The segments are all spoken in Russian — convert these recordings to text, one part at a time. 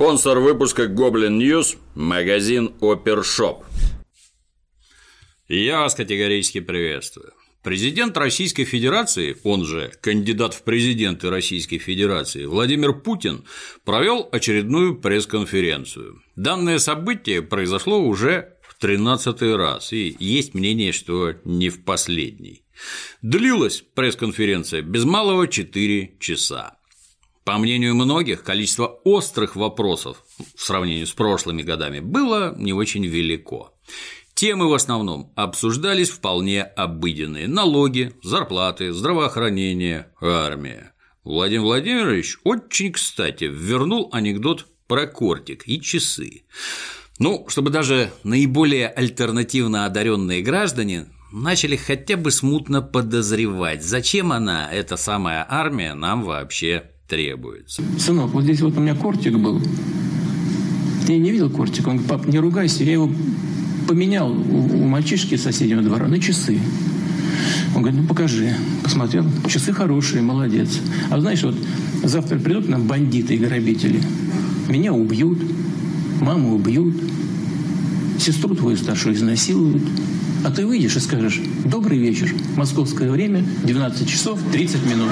Спонсор выпуска Goblin News – магазин Опершоп. Я вас категорически приветствую. Президент Российской Федерации, он же кандидат в президенты Российской Федерации, Владимир Путин провел очередную пресс-конференцию. Данное событие произошло уже в 13 раз, и есть мнение, что не в последний. Длилась пресс-конференция без малого 4 часа. По мнению многих, количество острых вопросов в сравнении с прошлыми годами было не очень велико. Темы в основном обсуждались вполне обыденные – налоги, зарплаты, здравоохранение, армия. Владимир Владимирович очень кстати вернул анекдот про кортик и часы. Ну, чтобы даже наиболее альтернативно одаренные граждане начали хотя бы смутно подозревать, зачем она, эта самая армия, нам вообще требуется. Сынок, вот здесь вот у меня кортик был. Ты не видел кортик? Он говорит, пап, не ругайся, я его поменял у, у мальчишки соседнего двора на часы. Он говорит, ну покажи. Посмотрел, часы хорошие, молодец. А знаешь, вот завтра придут нам бандиты и грабители. Меня убьют, маму убьют, сестру твою старшую изнасилуют. А ты выйдешь и скажешь, добрый вечер, московское время, 12 часов 30 минут.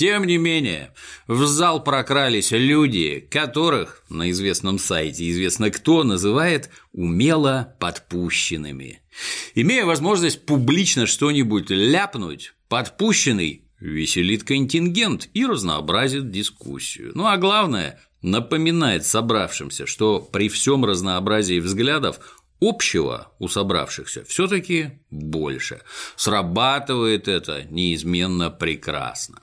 Тем не менее, в зал прокрались люди, которых на известном сайте известно кто называет умело подпущенными. Имея возможность публично что-нибудь ляпнуть, подпущенный веселит контингент и разнообразит дискуссию. Ну а главное, напоминает собравшимся, что при всем разнообразии взглядов общего у собравшихся все-таки больше. Срабатывает это неизменно прекрасно.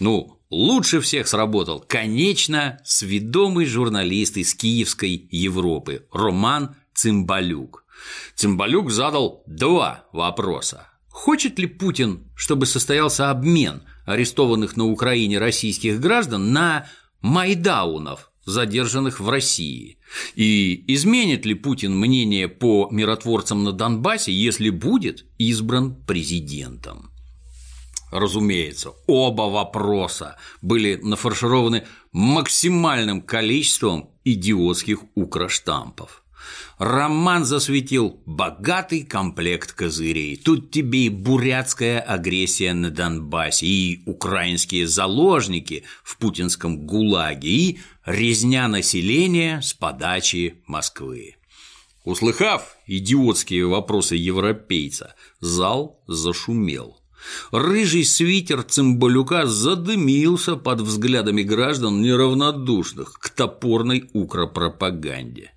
Ну, лучше всех сработал, конечно, сведомый журналист из Киевской Европы Роман Цимбалюк. Цимбалюк задал два вопроса. Хочет ли Путин, чтобы состоялся обмен арестованных на Украине российских граждан на майдаунов, задержанных в России? И изменит ли Путин мнение по миротворцам на Донбассе, если будет избран президентом? Разумеется, оба вопроса были нафаршированы максимальным количеством идиотских укроштампов. Роман засветил богатый комплект козырей. Тут тебе и бурятская агрессия на Донбассе, и украинские заложники в путинском ГУЛАГе, и резня населения с подачи Москвы. Услыхав идиотские вопросы европейца, зал зашумел. Рыжий свитер цимбалюка задымился под взглядами граждан неравнодушных к топорной укропропаганде.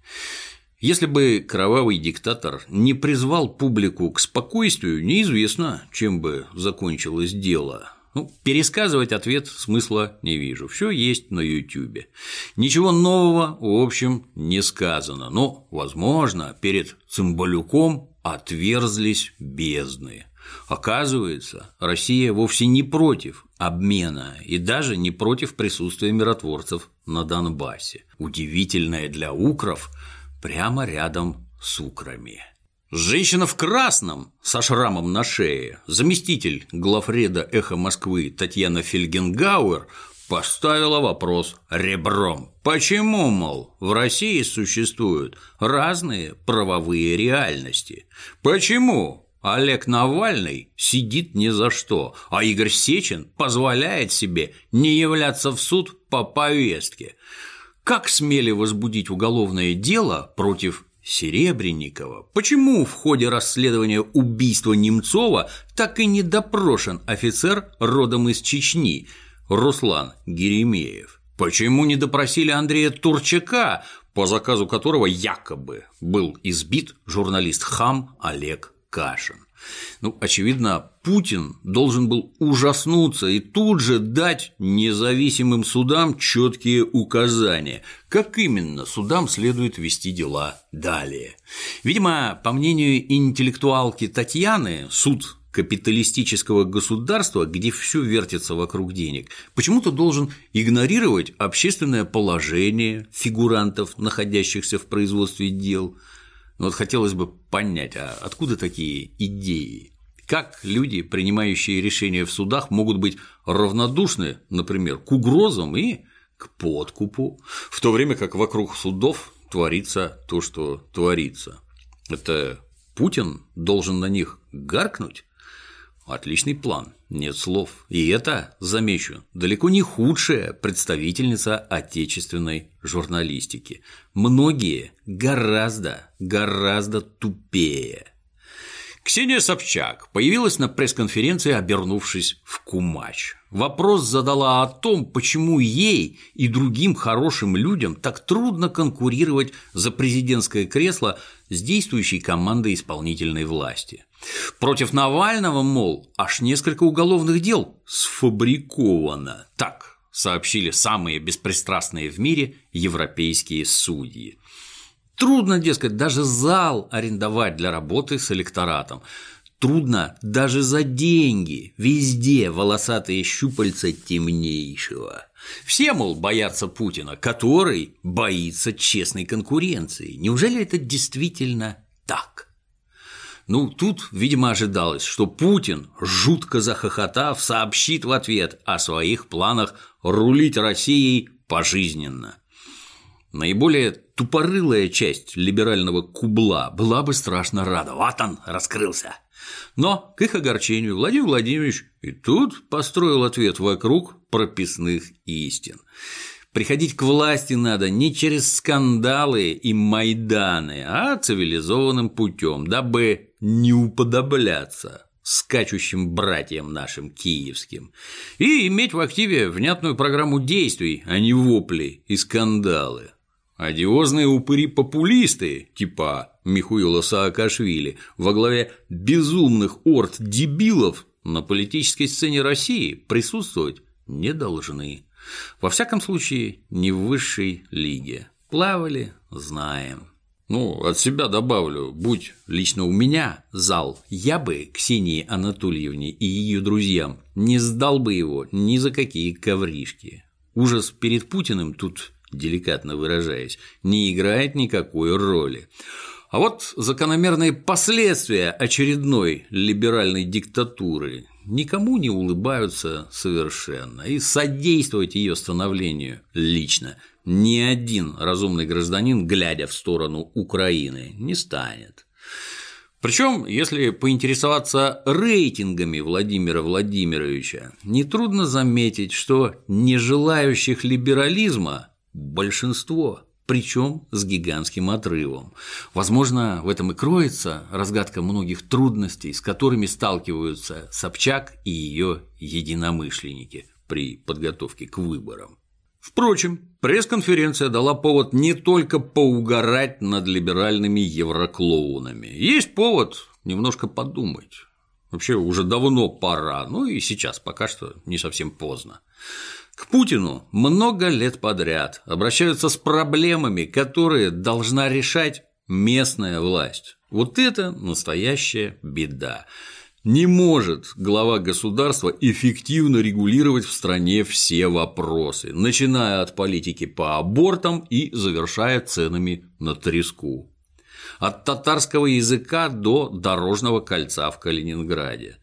Если бы кровавый диктатор не призвал публику к спокойствию, неизвестно, чем бы закончилось дело. Ну, пересказывать ответ смысла не вижу. Все есть на Ютубе. Ничего нового, в общем, не сказано. Но, возможно, перед Цимбалюком отверзлись бездны. Оказывается, Россия вовсе не против обмена и даже не против присутствия миротворцев на Донбассе. Удивительное для укров прямо рядом с украми. Женщина в красном со шрамом на шее, заместитель главреда «Эхо Москвы» Татьяна Фельгенгауэр поставила вопрос ребром. Почему, мол, в России существуют разные правовые реальности? Почему Олег Навальный сидит ни за что, а Игорь Сечин позволяет себе не являться в суд по повестке. Как смели возбудить уголовное дело против Серебренникова? Почему в ходе расследования убийства Немцова так и не допрошен офицер родом из Чечни Руслан Геремеев? Почему не допросили Андрея Турчака, по заказу которого якобы был избит журналист Хам Олег Кашин. Ну, очевидно, Путин должен был ужаснуться и тут же дать независимым судам четкие указания, как именно судам следует вести дела далее. Видимо, по мнению интеллектуалки Татьяны, суд капиталистического государства, где все вертится вокруг денег, почему-то должен игнорировать общественное положение фигурантов, находящихся в производстве дел – но вот хотелось бы понять, а откуда такие идеи? Как люди, принимающие решения в судах, могут быть равнодушны, например, к угрозам и к подкупу, в то время как вокруг судов творится то, что творится. Это Путин должен на них гаркнуть? Отличный план, нет слов. И это, замечу, далеко не худшая представительница отечественной журналистики. Многие гораздо, гораздо тупее. Ксения Собчак появилась на пресс-конференции, обернувшись в кумач. Вопрос задала о том, почему ей и другим хорошим людям так трудно конкурировать за президентское кресло с действующей командой исполнительной власти. Против Навального, мол, аж несколько уголовных дел сфабриковано. Так сообщили самые беспристрастные в мире европейские судьи. Трудно, дескать, даже зал арендовать для работы с электоратом. Трудно даже за деньги. Везде волосатые щупальца темнейшего. Все, мол, боятся Путина, который боится честной конкуренции. Неужели это действительно так? Ну, тут, видимо, ожидалось, что Путин, жутко захохотав, сообщит в ответ о своих планах рулить Россией пожизненно. Наиболее тупорылая часть либерального кубла была бы страшно рада. Вот он, раскрылся. Но, к их огорчению, Владимир Владимирович и тут построил ответ вокруг прописных истин. Приходить к власти надо не через скандалы и майданы, а цивилизованным путем, дабы не уподобляться скачущим братьям нашим киевским, и иметь в активе внятную программу действий, а не вопли и скандалы. Одиозные упыри-популисты, типа Михуила Саакашвили, во главе безумных орд дебилов на политической сцене России присутствовать не должны. Во всяком случае, не в высшей лиге. Плавали – знаем. Ну, от себя добавлю, будь лично у меня зал, я бы Ксении Анатольевне и ее друзьям не сдал бы его ни за какие ковришки. Ужас перед Путиным тут деликатно выражаясь, не играет никакой роли. А вот закономерные последствия очередной либеральной диктатуры никому не улыбаются совершенно, и содействовать ее становлению лично ни один разумный гражданин, глядя в сторону Украины, не станет. Причем, если поинтересоваться рейтингами Владимира Владимировича, нетрудно заметить, что нежелающих либерализма большинство, причем с гигантским отрывом. Возможно, в этом и кроется разгадка многих трудностей, с которыми сталкиваются Собчак и ее единомышленники при подготовке к выборам. Впрочем, пресс-конференция дала повод не только поугарать над либеральными евроклоунами. Есть повод немножко подумать. Вообще уже давно пора, ну и сейчас пока что не совсем поздно. К Путину много лет подряд обращаются с проблемами, которые должна решать местная власть. Вот это настоящая беда. Не может глава государства эффективно регулировать в стране все вопросы, начиная от политики по абортам и завершая ценами на треску. От татарского языка до дорожного кольца в Калининграде.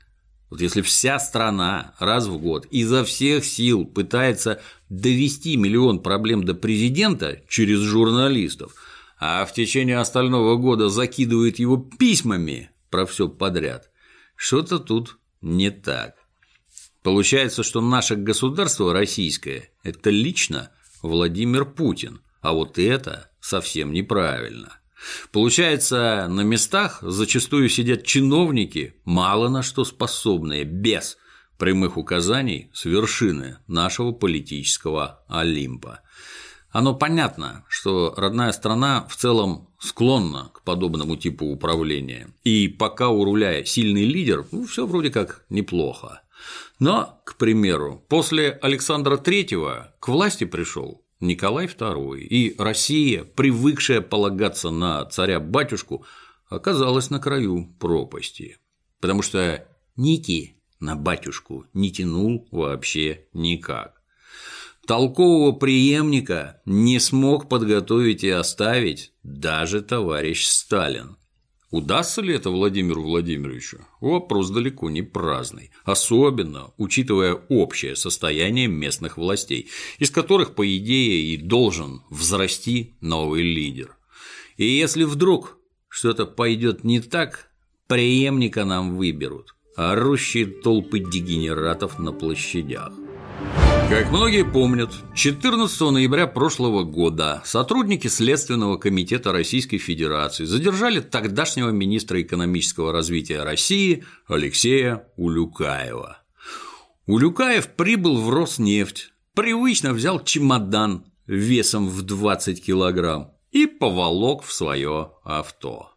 Вот если вся страна раз в год изо всех сил пытается довести миллион проблем до президента через журналистов, а в течение остального года закидывает его письмами про все подряд, что-то тут не так. Получается, что наше государство российское – это лично Владимир Путин, а вот это совсем неправильно. Получается, на местах зачастую сидят чиновники, мало на что способные, без прямых указаний с вершины нашего политического Олимпа. Оно понятно, что родная страна в целом склонна к подобному типу управления, и пока у руля сильный лидер, ну, все вроде как неплохо. Но, к примеру, после Александра III к власти пришел Николай II, и Россия, привыкшая полагаться на царя-батюшку, оказалась на краю пропасти, потому что Ники на батюшку не тянул вообще никак. Толкового преемника не смог подготовить и оставить даже товарищ Сталин. Удастся ли это Владимиру Владимировичу? Вопрос далеко не праздный, особенно учитывая общее состояние местных властей, из которых, по идее, и должен взрасти новый лидер. И если вдруг что-то пойдет не так, преемника нам выберут, орущие толпы дегенератов на площадях. Как многие помнят, 14 ноября прошлого года сотрудники Следственного комитета Российской Федерации задержали тогдашнего министра экономического развития России Алексея Улюкаева. Улюкаев прибыл в Роснефть, привычно взял чемодан весом в 20 килограмм и поволок в свое авто.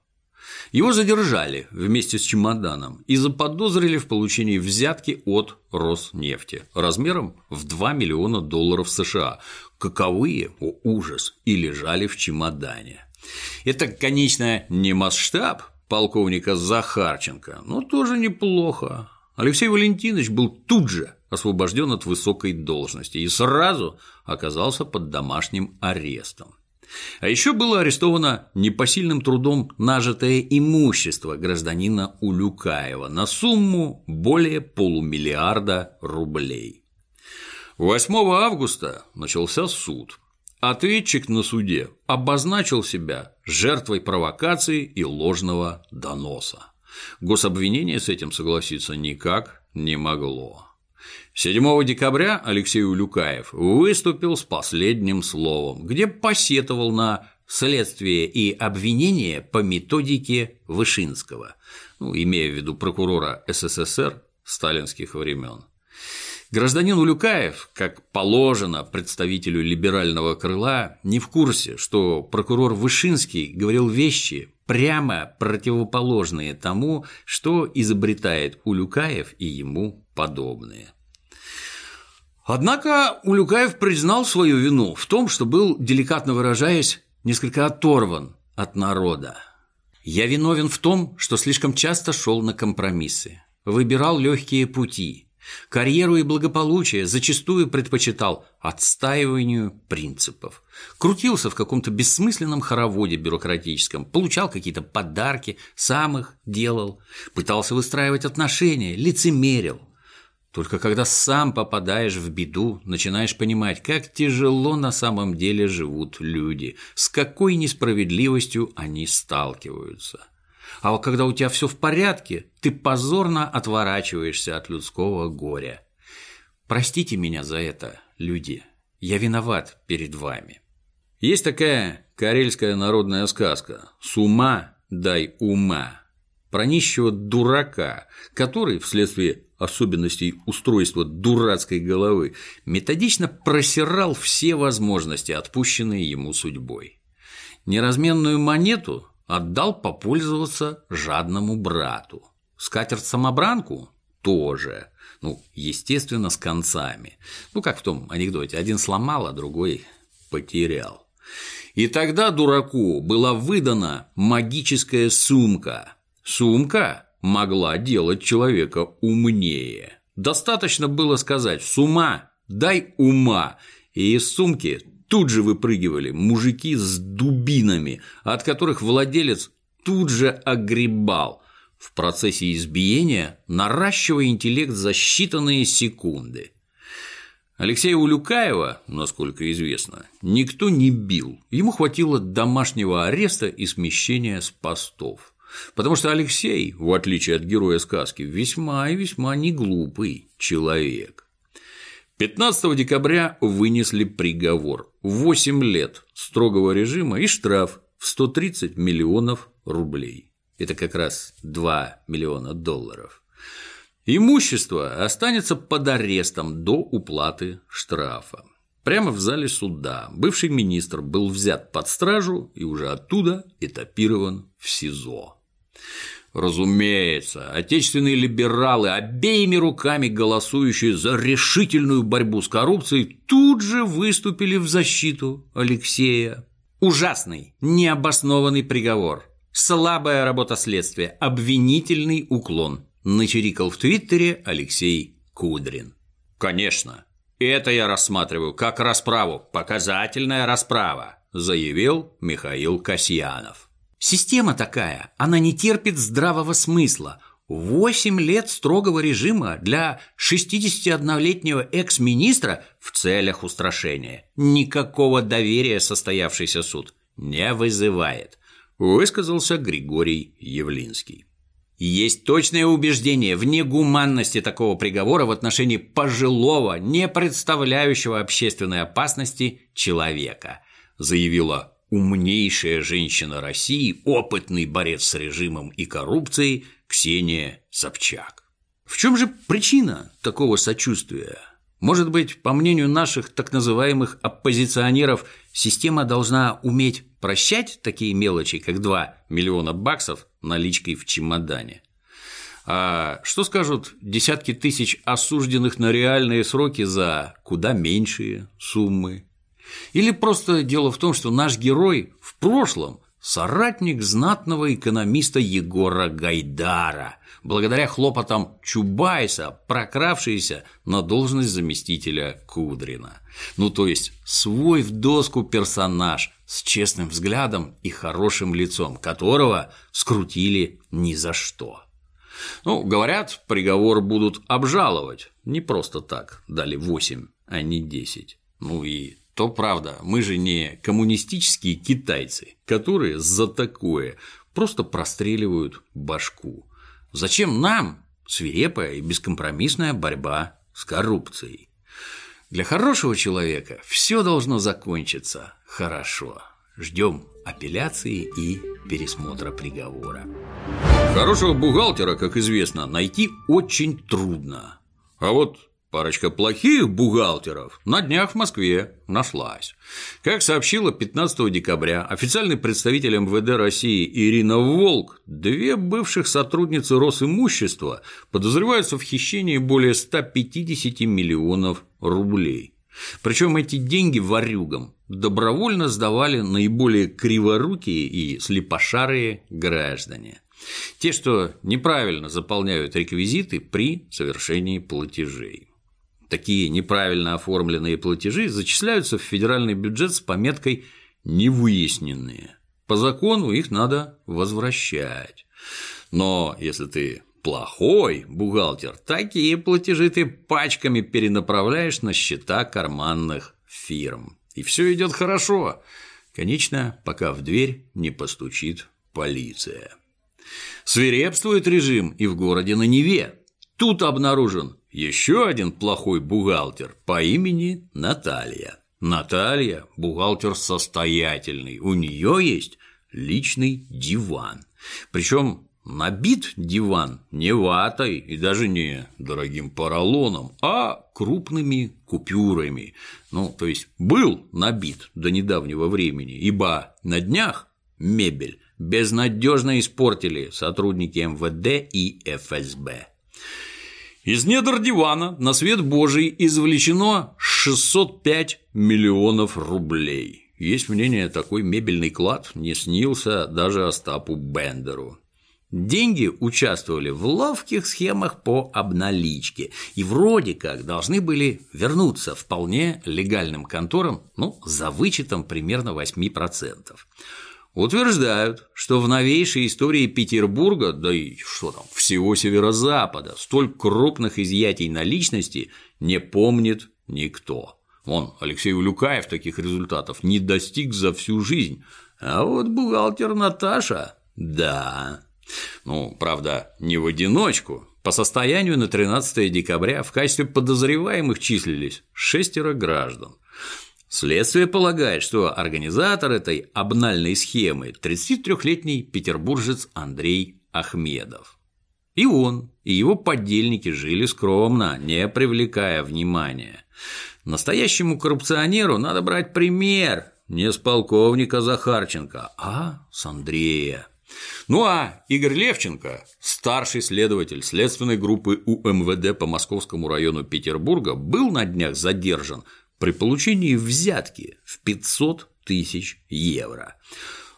Его задержали вместе с чемоданом и заподозрили в получении взятки от Роснефти размером в 2 миллиона долларов США, каковые, о ужас, и лежали в чемодане. Это, конечно, не масштаб полковника Захарченко, но тоже неплохо. Алексей Валентинович был тут же освобожден от высокой должности и сразу оказался под домашним арестом. А еще было арестовано непосильным трудом нажитое имущество гражданина Улюкаева на сумму более полумиллиарда рублей. 8 августа начался суд. Ответчик на суде обозначил себя жертвой провокации и ложного доноса. Гособвинение с этим согласиться никак не могло. 7 декабря Алексей Улюкаев выступил с последним словом, где посетовал на следствие и обвинение по методике Вышинского, ну, имея в виду прокурора СССР сталинских времен. Гражданин Улюкаев, как положено представителю либерального крыла, не в курсе, что прокурор Вышинский говорил вещи, прямо противоположные тому, что изобретает Улюкаев и ему подобные. Однако Улюкаев признал свою вину в том, что был, деликатно выражаясь, несколько оторван от народа. «Я виновен в том, что слишком часто шел на компромиссы, выбирал легкие пути, карьеру и благополучие зачастую предпочитал отстаиванию принципов, крутился в каком-то бессмысленном хороводе бюрократическом, получал какие-то подарки, сам их делал, пытался выстраивать отношения, лицемерил – только когда сам попадаешь в беду, начинаешь понимать, как тяжело на самом деле живут люди, с какой несправедливостью они сталкиваются. А вот когда у тебя все в порядке, ты позорно отворачиваешься от людского горя. Простите меня за это, люди. Я виноват перед вами. Есть такая карельская народная сказка «С ума дай ума» про нищего дурака, который вследствие особенностей устройства дурацкой головы, методично просирал все возможности, отпущенные ему судьбой. Неразменную монету отдал попользоваться жадному брату. Скатерть-самобранку тоже. Ну, естественно, с концами. Ну, как в том анекдоте, один сломал, а другой потерял. И тогда дураку была выдана магическая сумка. Сумка, могла делать человека умнее. Достаточно было сказать «с ума, дай ума», и из сумки тут же выпрыгивали мужики с дубинами, от которых владелец тут же огребал, в процессе избиения наращивая интеллект за считанные секунды. Алексея Улюкаева, насколько известно, никто не бил, ему хватило домашнего ареста и смещения с постов. Потому что Алексей, в отличие от героя сказки, весьма и весьма неглупый человек. 15 декабря вынесли приговор – 8 лет строгого режима и штраф в 130 миллионов рублей. Это как раз 2 миллиона долларов. Имущество останется под арестом до уплаты штрафа. Прямо в зале суда бывший министр был взят под стражу и уже оттуда этапирован в СИЗО. Разумеется, отечественные либералы, обеими руками голосующие за решительную борьбу с коррупцией, тут же выступили в защиту Алексея. Ужасный, необоснованный приговор, слабая работа следствия, обвинительный уклон, начерикал в Твиттере Алексей Кудрин. Конечно, это я рассматриваю как расправу, показательная расправа, заявил Михаил Касьянов. Система такая, она не терпит здравого смысла. Восемь лет строгого режима для 61-летнего экс-министра в целях устрашения. Никакого доверия состоявшийся суд не вызывает, высказался Григорий Явлинский. Есть точное убеждение в негуманности такого приговора в отношении пожилого, не представляющего общественной опасности человека, заявила умнейшая женщина России, опытный борец с режимом и коррупцией Ксения Собчак. В чем же причина такого сочувствия? Может быть, по мнению наших так называемых оппозиционеров, система должна уметь прощать такие мелочи, как 2 миллиона баксов наличкой в чемодане? А что скажут десятки тысяч осужденных на реальные сроки за куда меньшие суммы? Или просто дело в том, что наш герой в прошлом соратник знатного экономиста Егора Гайдара, благодаря хлопотам Чубайса, прокравшийся на должность заместителя Кудрина. Ну, то есть свой в доску персонаж с честным взглядом и хорошим лицом, которого скрутили ни за что. Ну, говорят, приговор будут обжаловать. Не просто так дали 8, а не 10. Ну и то правда, мы же не коммунистические китайцы, которые за такое просто простреливают башку. Зачем нам свирепая и бескомпромиссная борьба с коррупцией? Для хорошего человека все должно закончиться хорошо. Ждем апелляции и пересмотра приговора. Хорошего бухгалтера, как известно, найти очень трудно. А вот Парочка плохих бухгалтеров на днях в Москве нашлась. Как сообщила 15 декабря официальный представитель МВД России Ирина Волк, две бывших сотрудницы Росимущества подозреваются в хищении более 150 миллионов рублей. Причем эти деньги варюгам добровольно сдавали наиболее криворукие и слепошарые граждане. Те, что неправильно заполняют реквизиты при совершении платежей. Такие неправильно оформленные платежи зачисляются в федеральный бюджет с пометкой «невыясненные». По закону их надо возвращать. Но если ты плохой бухгалтер, такие платежи ты пачками перенаправляешь на счета карманных фирм. И все идет хорошо. Конечно, пока в дверь не постучит полиция. Свирепствует режим и в городе на Неве. Тут обнаружен еще один плохой бухгалтер по имени Наталья. Наталья – бухгалтер состоятельный, у нее есть личный диван. Причем набит диван не ватой и даже не дорогим поролоном, а крупными купюрами. Ну, то есть был набит до недавнего времени, ибо на днях мебель безнадежно испортили сотрудники МВД и ФСБ. Из недр дивана на свет Божий извлечено 605 миллионов рублей. Есть мнение, такой мебельный клад не снился даже Остапу Бендеру. Деньги участвовали в ловких схемах по обналичке и вроде как должны были вернуться вполне легальным конторам, ну, за вычетом примерно 8% утверждают, что в новейшей истории Петербурга, да и что там, всего Северо-Запада, столь крупных изъятий наличности не помнит никто. Он, Алексей Улюкаев, таких результатов не достиг за всю жизнь, а вот бухгалтер Наташа – да. Ну, правда, не в одиночку. По состоянию на 13 декабря в качестве подозреваемых числились шестеро граждан. Следствие полагает, что организатор этой обнальной схемы – 33-летний петербуржец Андрей Ахмедов. И он, и его подельники жили скромно, не привлекая внимания. Настоящему коррупционеру надо брать пример не с полковника Захарченко, а с Андрея. Ну а Игорь Левченко, старший следователь следственной группы УМВД по Московскому району Петербурга, был на днях задержан при получении взятки в 500 тысяч евро.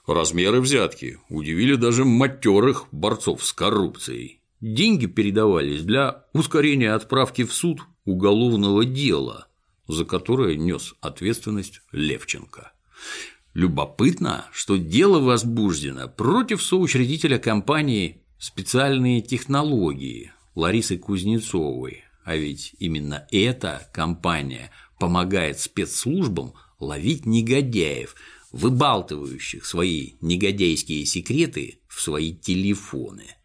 Размеры взятки удивили даже матерых борцов с коррупцией. Деньги передавались для ускорения отправки в суд уголовного дела, за которое нес ответственность Левченко. Любопытно, что дело возбуждено против соучредителя компании «Специальные технологии» Ларисы Кузнецовой, а ведь именно эта компания помогает спецслужбам ловить негодяев, выбалтывающих свои негодяйские секреты в свои телефоны.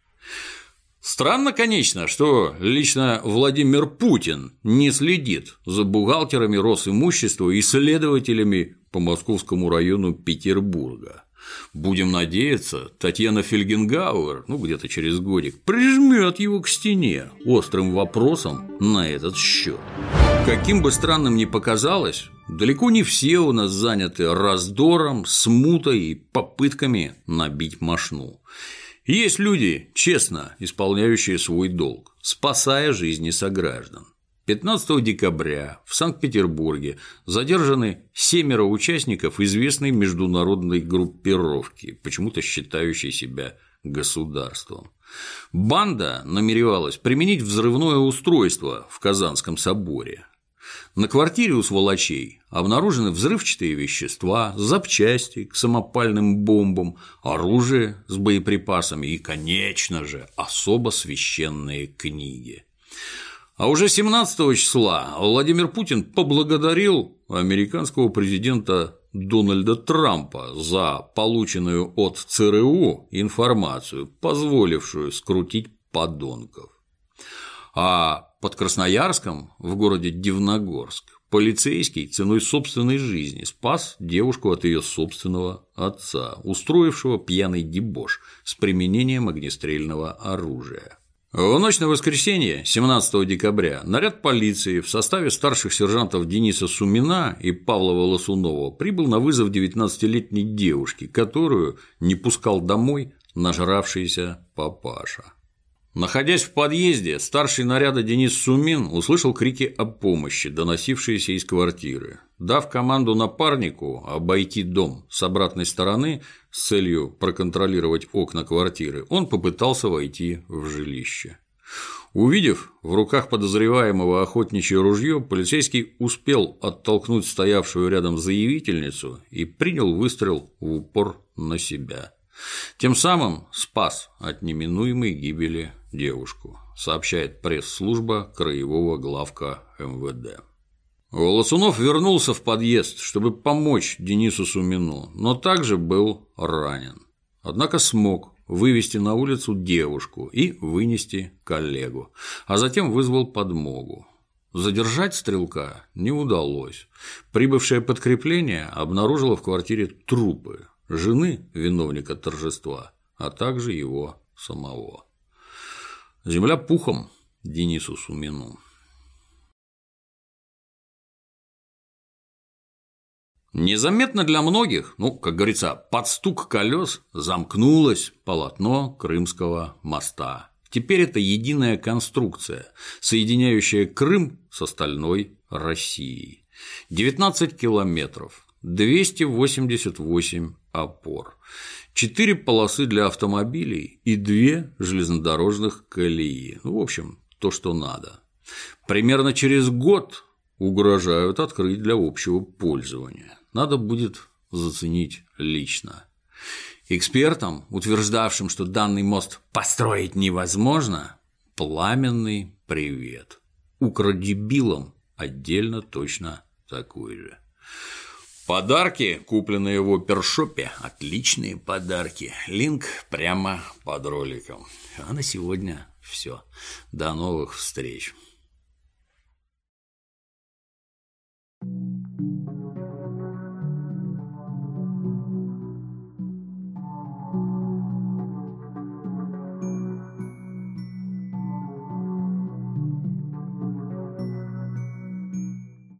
Странно, конечно, что лично Владимир Путин не следит за бухгалтерами Росимущества и следователями по Московскому району Петербурга. Будем надеяться, Татьяна Фельгенгауэр, ну где-то через годик, прижмет его к стене острым вопросом на этот счет. Каким бы странным ни показалось, далеко не все у нас заняты раздором, смутой и попытками набить мошну. Есть люди, честно исполняющие свой долг, спасая жизни сограждан. 15 декабря в Санкт-Петербурге задержаны семеро участников известной международной группировки, почему-то считающей себя государством. Банда намеревалась применить взрывное устройство в Казанском соборе. На квартире у сволочей обнаружены взрывчатые вещества, запчасти к самопальным бомбам, оружие с боеприпасами и, конечно же, особо священные книги. А уже 17 числа Владимир Путин поблагодарил американского президента Дональда Трампа за полученную от ЦРУ информацию, позволившую скрутить подонков. А под Красноярском, в городе Дивногорск, полицейский ценой собственной жизни спас девушку от ее собственного отца, устроившего пьяный дебош с применением огнестрельного оружия. В ночь на воскресенье, 17 декабря, наряд полиции в составе старших сержантов Дениса Сумина и Павла Волосунова прибыл на вызов 19-летней девушки, которую не пускал домой нажравшийся папаша. Находясь в подъезде, старший наряда Денис Сумин услышал крики о помощи, доносившиеся из квартиры. Дав команду напарнику обойти дом с обратной стороны с целью проконтролировать окна квартиры, он попытался войти в жилище. Увидев в руках подозреваемого охотничье ружье, полицейский успел оттолкнуть стоявшую рядом заявительницу и принял выстрел в упор на себя. Тем самым спас от неминуемой гибели девушку, сообщает пресс-служба краевого главка МВД. Волосунов вернулся в подъезд, чтобы помочь Денису Сумину, но также был ранен. Однако смог вывести на улицу девушку и вынести коллегу, а затем вызвал подмогу. Задержать стрелка не удалось. Прибывшее подкрепление обнаружило в квартире трупы жены виновника торжества, а также его самого. Земля пухом Денису Сумину. Незаметно для многих, ну, как говорится, под стук колес замкнулось полотно Крымского моста. Теперь это единая конструкция, соединяющая Крым с остальной Россией. 19 километров, 288 опор, 4 полосы для автомобилей и 2 железнодорожных колеи. Ну, в общем, то, что надо. Примерно через год угрожают открыть для общего пользования надо будет заценить лично. Экспертам, утверждавшим, что данный мост построить невозможно, пламенный привет. Укродебилам отдельно точно такой же. Подарки, купленные в опершопе, отличные подарки. Линк прямо под роликом. А на сегодня все. До новых встреч.